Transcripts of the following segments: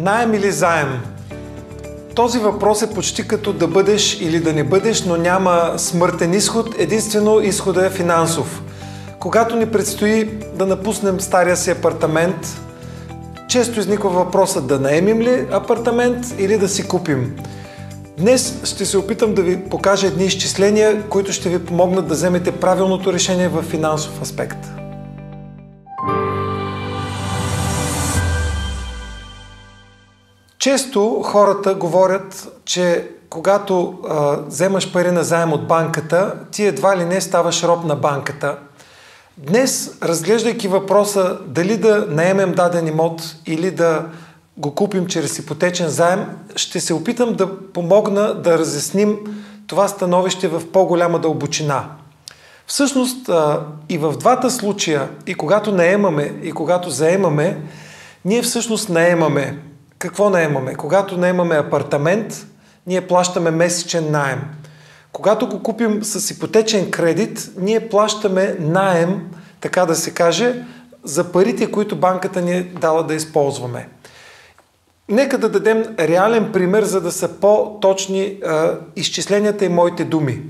Найем или заем? Този въпрос е почти като да бъдеш или да не бъдеш, но няма смъртен изход. Единствено изходът е финансов. Когато ни предстои да напуснем стария си апартамент, често изниква въпроса да наемим ли апартамент или да си купим. Днес ще се опитам да ви покажа едни изчисления, които ще ви помогнат да вземете правилното решение в финансов аспект. Често хората говорят, че когато а, вземаш пари на заем от банката, ти едва ли не ставаш роб на банката. Днес, разглеждайки въпроса дали да наемем даден имот или да го купим чрез ипотечен заем, ще се опитам да помогна да разясним това становище в по-голяма дълбочина. Всъщност а, и в двата случая, и когато наемаме, и когато заемаме, ние всъщност наемаме какво наемаме? Когато наемаме апартамент, ние плащаме месечен найем. Когато го купим с ипотечен кредит, ние плащаме найем, така да се каже, за парите, които банката ни е дала да използваме. Нека да дадем реален пример, за да са по-точни а, изчисленията и моите думи.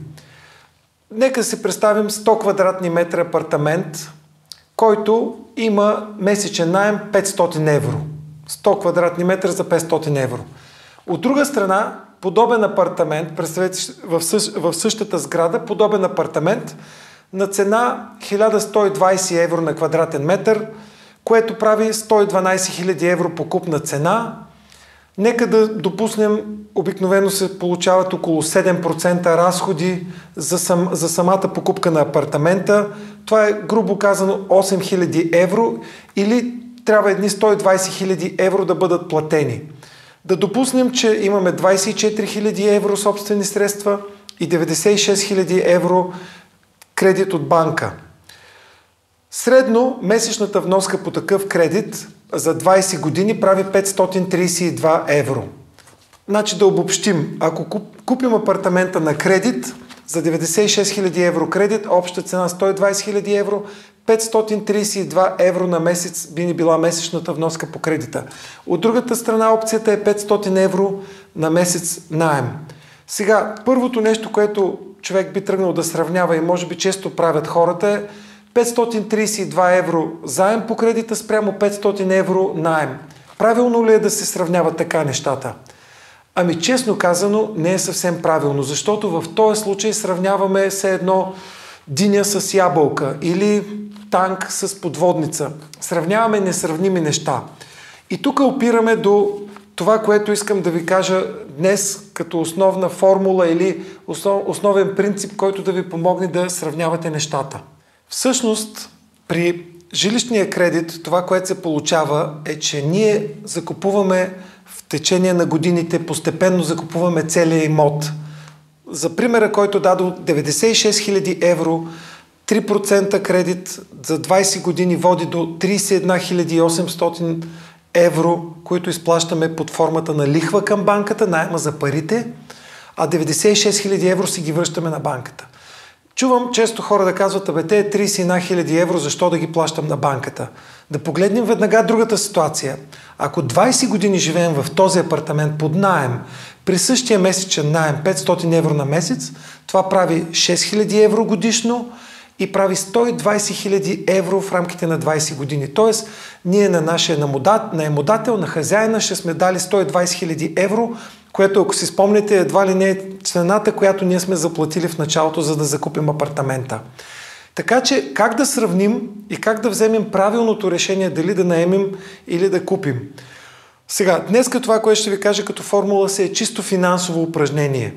Нека си представим 100 квадратни метра апартамент, който има месечен найем 500 евро. 100 квадратни метра за 500 евро. От друга страна, подобен апартамент, в, същ, в същата сграда, подобен апартамент на цена 1120 евро на квадратен метър, което прави 112 000 евро покупна цена. Нека да допуснем, обикновено се получават около 7% разходи за, сам, за самата покупка на апартамента. Това е грубо казано 8000 евро или трябва едни 120 000 евро да бъдат платени. Да допуснем, че имаме 24 000 евро собствени средства и 96 000 евро кредит от банка. Средно месечната вноска по такъв кредит за 20 години прави 532 евро. Значи да обобщим, ако купим апартамента на кредит за 96 000 евро кредит, обща цена 120 000 евро, 532 евро на месец би ни била месечната вноска по кредита. От другата страна опцията е 500 евро на месец найем. Сега, първото нещо, което човек би тръгнал да сравнява и може би често правят хората е 532 евро заем по кредита спрямо 500 евро найем. Правилно ли е да се сравняват така нещата? Ами честно казано не е съвсем правилно, защото в този случай сравняваме все едно диня с ябълка или танк с подводница. Сравняваме несравними неща. И тук опираме до това, което искам да ви кажа днес като основна формула или основ, основен принцип, който да ви помогне да сравнявате нещата. Всъщност, при жилищния кредит, това, което се получава е, че ние закупуваме течение на годините, постепенно закупуваме целия имот. За примера, който дадох 96 000 евро, 3% кредит за 20 години води до 31 800 евро, които изплащаме под формата на лихва към банката, найма за парите, а 96 000 евро си ги връщаме на банката. Чувам често хора да казват, абе те е 31 000 евро, защо да ги плащам на банката? Да погледнем веднага другата ситуация. Ако 20 години живеем в този апартамент под найем, при същия месечен найем 500 евро на месец, това прави 6000 евро годишно, и прави 120 000 евро в рамките на 20 години. Тоест, ние на нашия наемодател, на хазяина ще сме дали 120 000 евро, което, ако си спомните, едва ли не е цената, която ние сме заплатили в началото, за да закупим апартамента. Така че, как да сравним и как да вземем правилното решение дали да наемем или да купим? Сега, днес това, което ще ви кажа като формула, се е чисто финансово упражнение.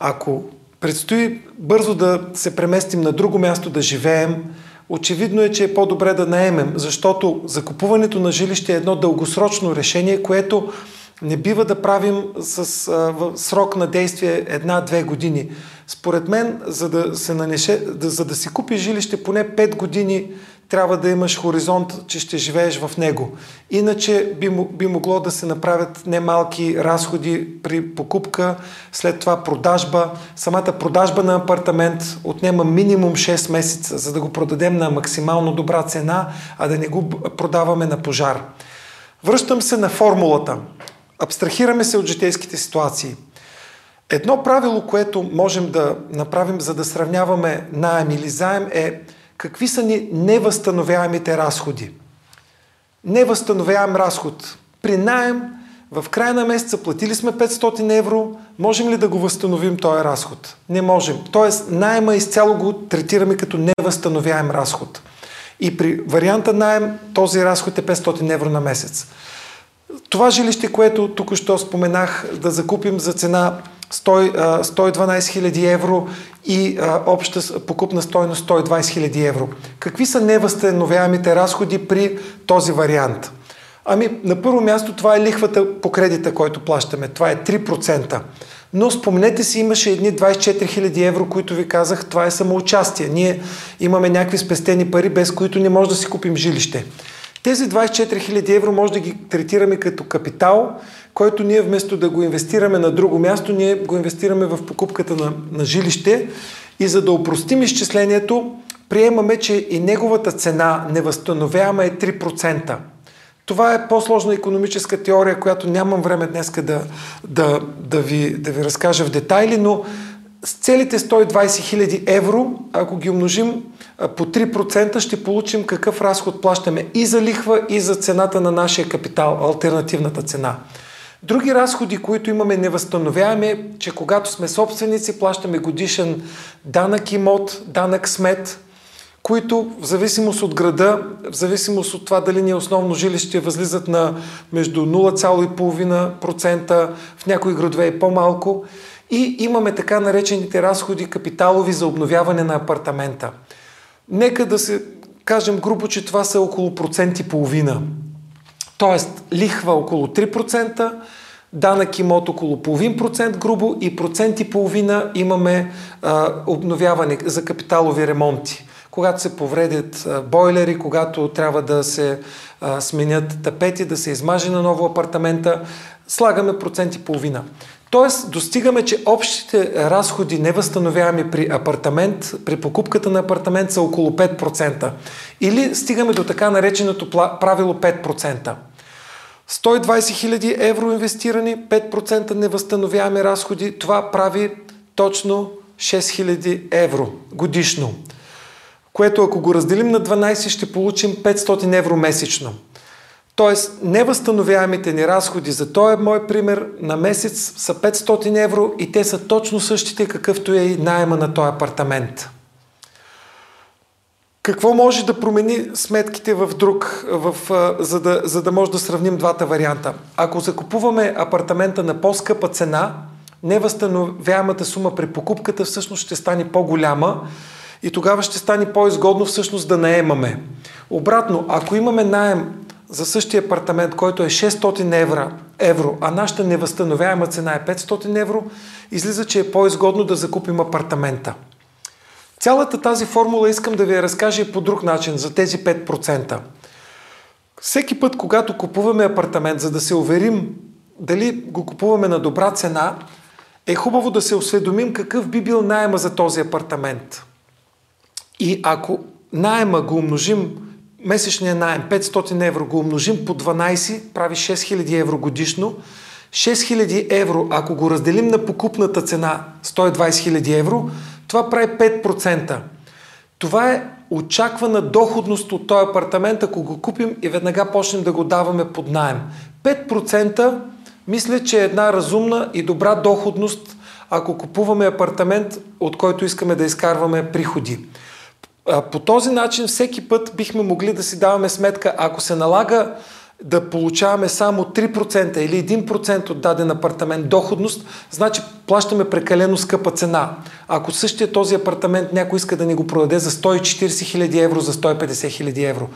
Ако Предстои бързо да се преместим на друго място да живеем. Очевидно е, че е по-добре да наемем, защото закупуването на жилище е едно дългосрочно решение, което не бива да правим с а, срок на действие една-две години. Според мен, за да, се нанеше, да, за да си купи жилище поне 5 години трябва да имаш хоризонт, че ще живееш в него. Иначе би, би могло да се направят немалки разходи при покупка, след това продажба. Самата продажба на апартамент отнема минимум 6 месеца, за да го продадем на максимално добра цена, а да не го продаваме на пожар. Връщам се на формулата. абстрахираме се от житейските ситуации. Едно правило, което можем да направим, за да сравняваме найем или заем е какви са ни невъзстановяемите разходи. Невъзстановяем разход. При найем в края на месеца платили сме 500 евро, можем ли да го възстановим този разход? Не можем. Тоест, найема изцяло го третираме като невъзстановяем разход. И при варианта найем този разход е 500 евро на месец. Това жилище, което тук що споменах, да закупим за цена 100, 112 000 евро и а, обща покупна стойност 120 000 евро. Какви са невъзстановяемите разходи при този вариант? Ами, на първо място това е лихвата по кредита, който плащаме. Това е 3%. Но спомнете си, имаше едни 24 000 евро, които ви казах, това е самоучастие. Ние имаме някакви спестени пари, без които не може да си купим жилище. Тези 24 000 евро може да ги третираме като капитал, който ние вместо да го инвестираме на друго място, ние го инвестираме в покупката на, на жилище и за да упростим изчислението, приемаме, че и неговата цена невъзстановяема е 3%. Това е по-сложна економическа теория, която нямам време днес да, да, да, ви, да ви разкажа в детайли, но с целите 120 000 евро, ако ги умножим по 3%, ще получим какъв разход плащаме и за лихва, и за цената на нашия капитал, альтернативната цена. Други разходи, които имаме невъзстановяеме, че когато сме собственици, плащаме годишен данък имот, данък смет, които в зависимост от града, в зависимост от това дали ни е основно жилище, възлизат на между 0,5%, в някои градове е по-малко. И имаме така наречените разходи капиталови за обновяване на апартамента. Нека да се кажем грубо, че това са около процент и половина. Тоест, лихва около 3%, данък имот около половин процент грубо и процент и половина имаме а, обновяване за капиталови ремонти. Когато се повредят бойлери, когато трябва да се а, сменят тапети, да се измаже на ново апартамента, слагаме процент и половина. Тоест, достигаме, че общите разходи невъзстановяеми при апартамент, при покупката на апартамент са около 5%. Или стигаме до така нареченото правило 5%. 120 000 евро инвестирани, 5% невъзстановяеми разходи, това прави точно 6000 евро годишно. Което ако го разделим на 12 ще получим 500 евро месечно. Тоест, невъзстановяемите ни разходи за този мой пример на месец са 500 евро и те са точно същите, какъвто е и найема на този апартамент. Какво може да промени сметките в друг, в, за, да, за да може да сравним двата варианта? Ако закупуваме апартамента на по-скъпа цена, невъзстановяемата сума при покупката всъщност ще стане по-голяма и тогава ще стане по-изгодно всъщност да наемаме. Обратно, ако имаме найем за същия апартамент, който е 600 евро, евро, а нашата невъзстановяема цена е 500 евро, излиза, че е по-изгодно да закупим апартамента. Цялата тази формула искам да ви я разкажа по друг начин, за тези 5%. Всеки път, когато купуваме апартамент, за да се уверим дали го купуваме на добра цена, е хубаво да се осведомим какъв би бил найема за този апартамент. И ако найема го умножим, месечния найем 500 евро го умножим по 12, прави 6000 евро годишно. 6000 евро, ако го разделим на покупната цена 120 000 евро, това прави 5%. Това е очаквана доходност от този апартамент, ако го купим и веднага почнем да го даваме под найем. 5% мисля, че е една разумна и добра доходност, ако купуваме апартамент, от който искаме да изкарваме приходи. По този начин всеки път бихме могли да си даваме сметка, ако се налага да получаваме само 3% или 1% от даден апартамент доходност, значи плащаме прекалено скъпа цена. Ако същия този апартамент някой иска да ни го продаде за 140 000 евро, за 150 000 евро.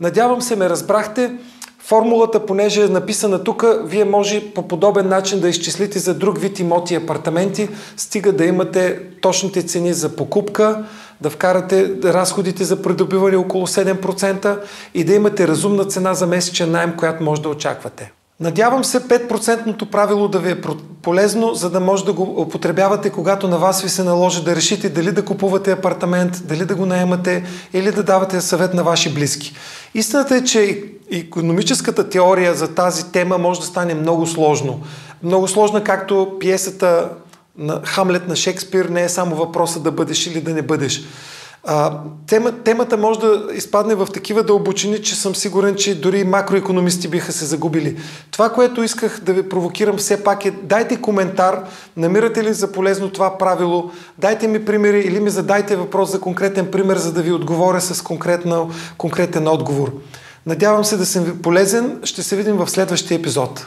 Надявам се ме разбрахте. Формулата, понеже е написана тук, вие може по подобен начин да изчислите за друг вид имоти и апартаменти, стига да имате точните цени за покупка, да вкарате разходите за придобиване около 7% и да имате разумна цена за месечен найем, която може да очаквате. Надявам се 5% правило да ви е полезно, за да може да го употребявате, когато на вас ви се наложи да решите дали да купувате апартамент, дали да го наемате или да давате съвет на ваши близки. Истината е, че економическата теория за тази тема може да стане много сложно. Много сложна, както пиесата на Хамлет на Шекспир не е само въпроса да бъдеш или да не бъдеш. А, тема, темата може да изпадне в такива дълбочини, че съм сигурен, че дори макроекономисти биха се загубили. Това, което исках да ви провокирам все пак е, дайте коментар, намирате ли за полезно това правило, дайте ми примери или ми задайте въпрос за конкретен пример, за да ви отговоря с конкретен отговор. Надявам се да съм ви полезен. Ще се видим в следващия епизод.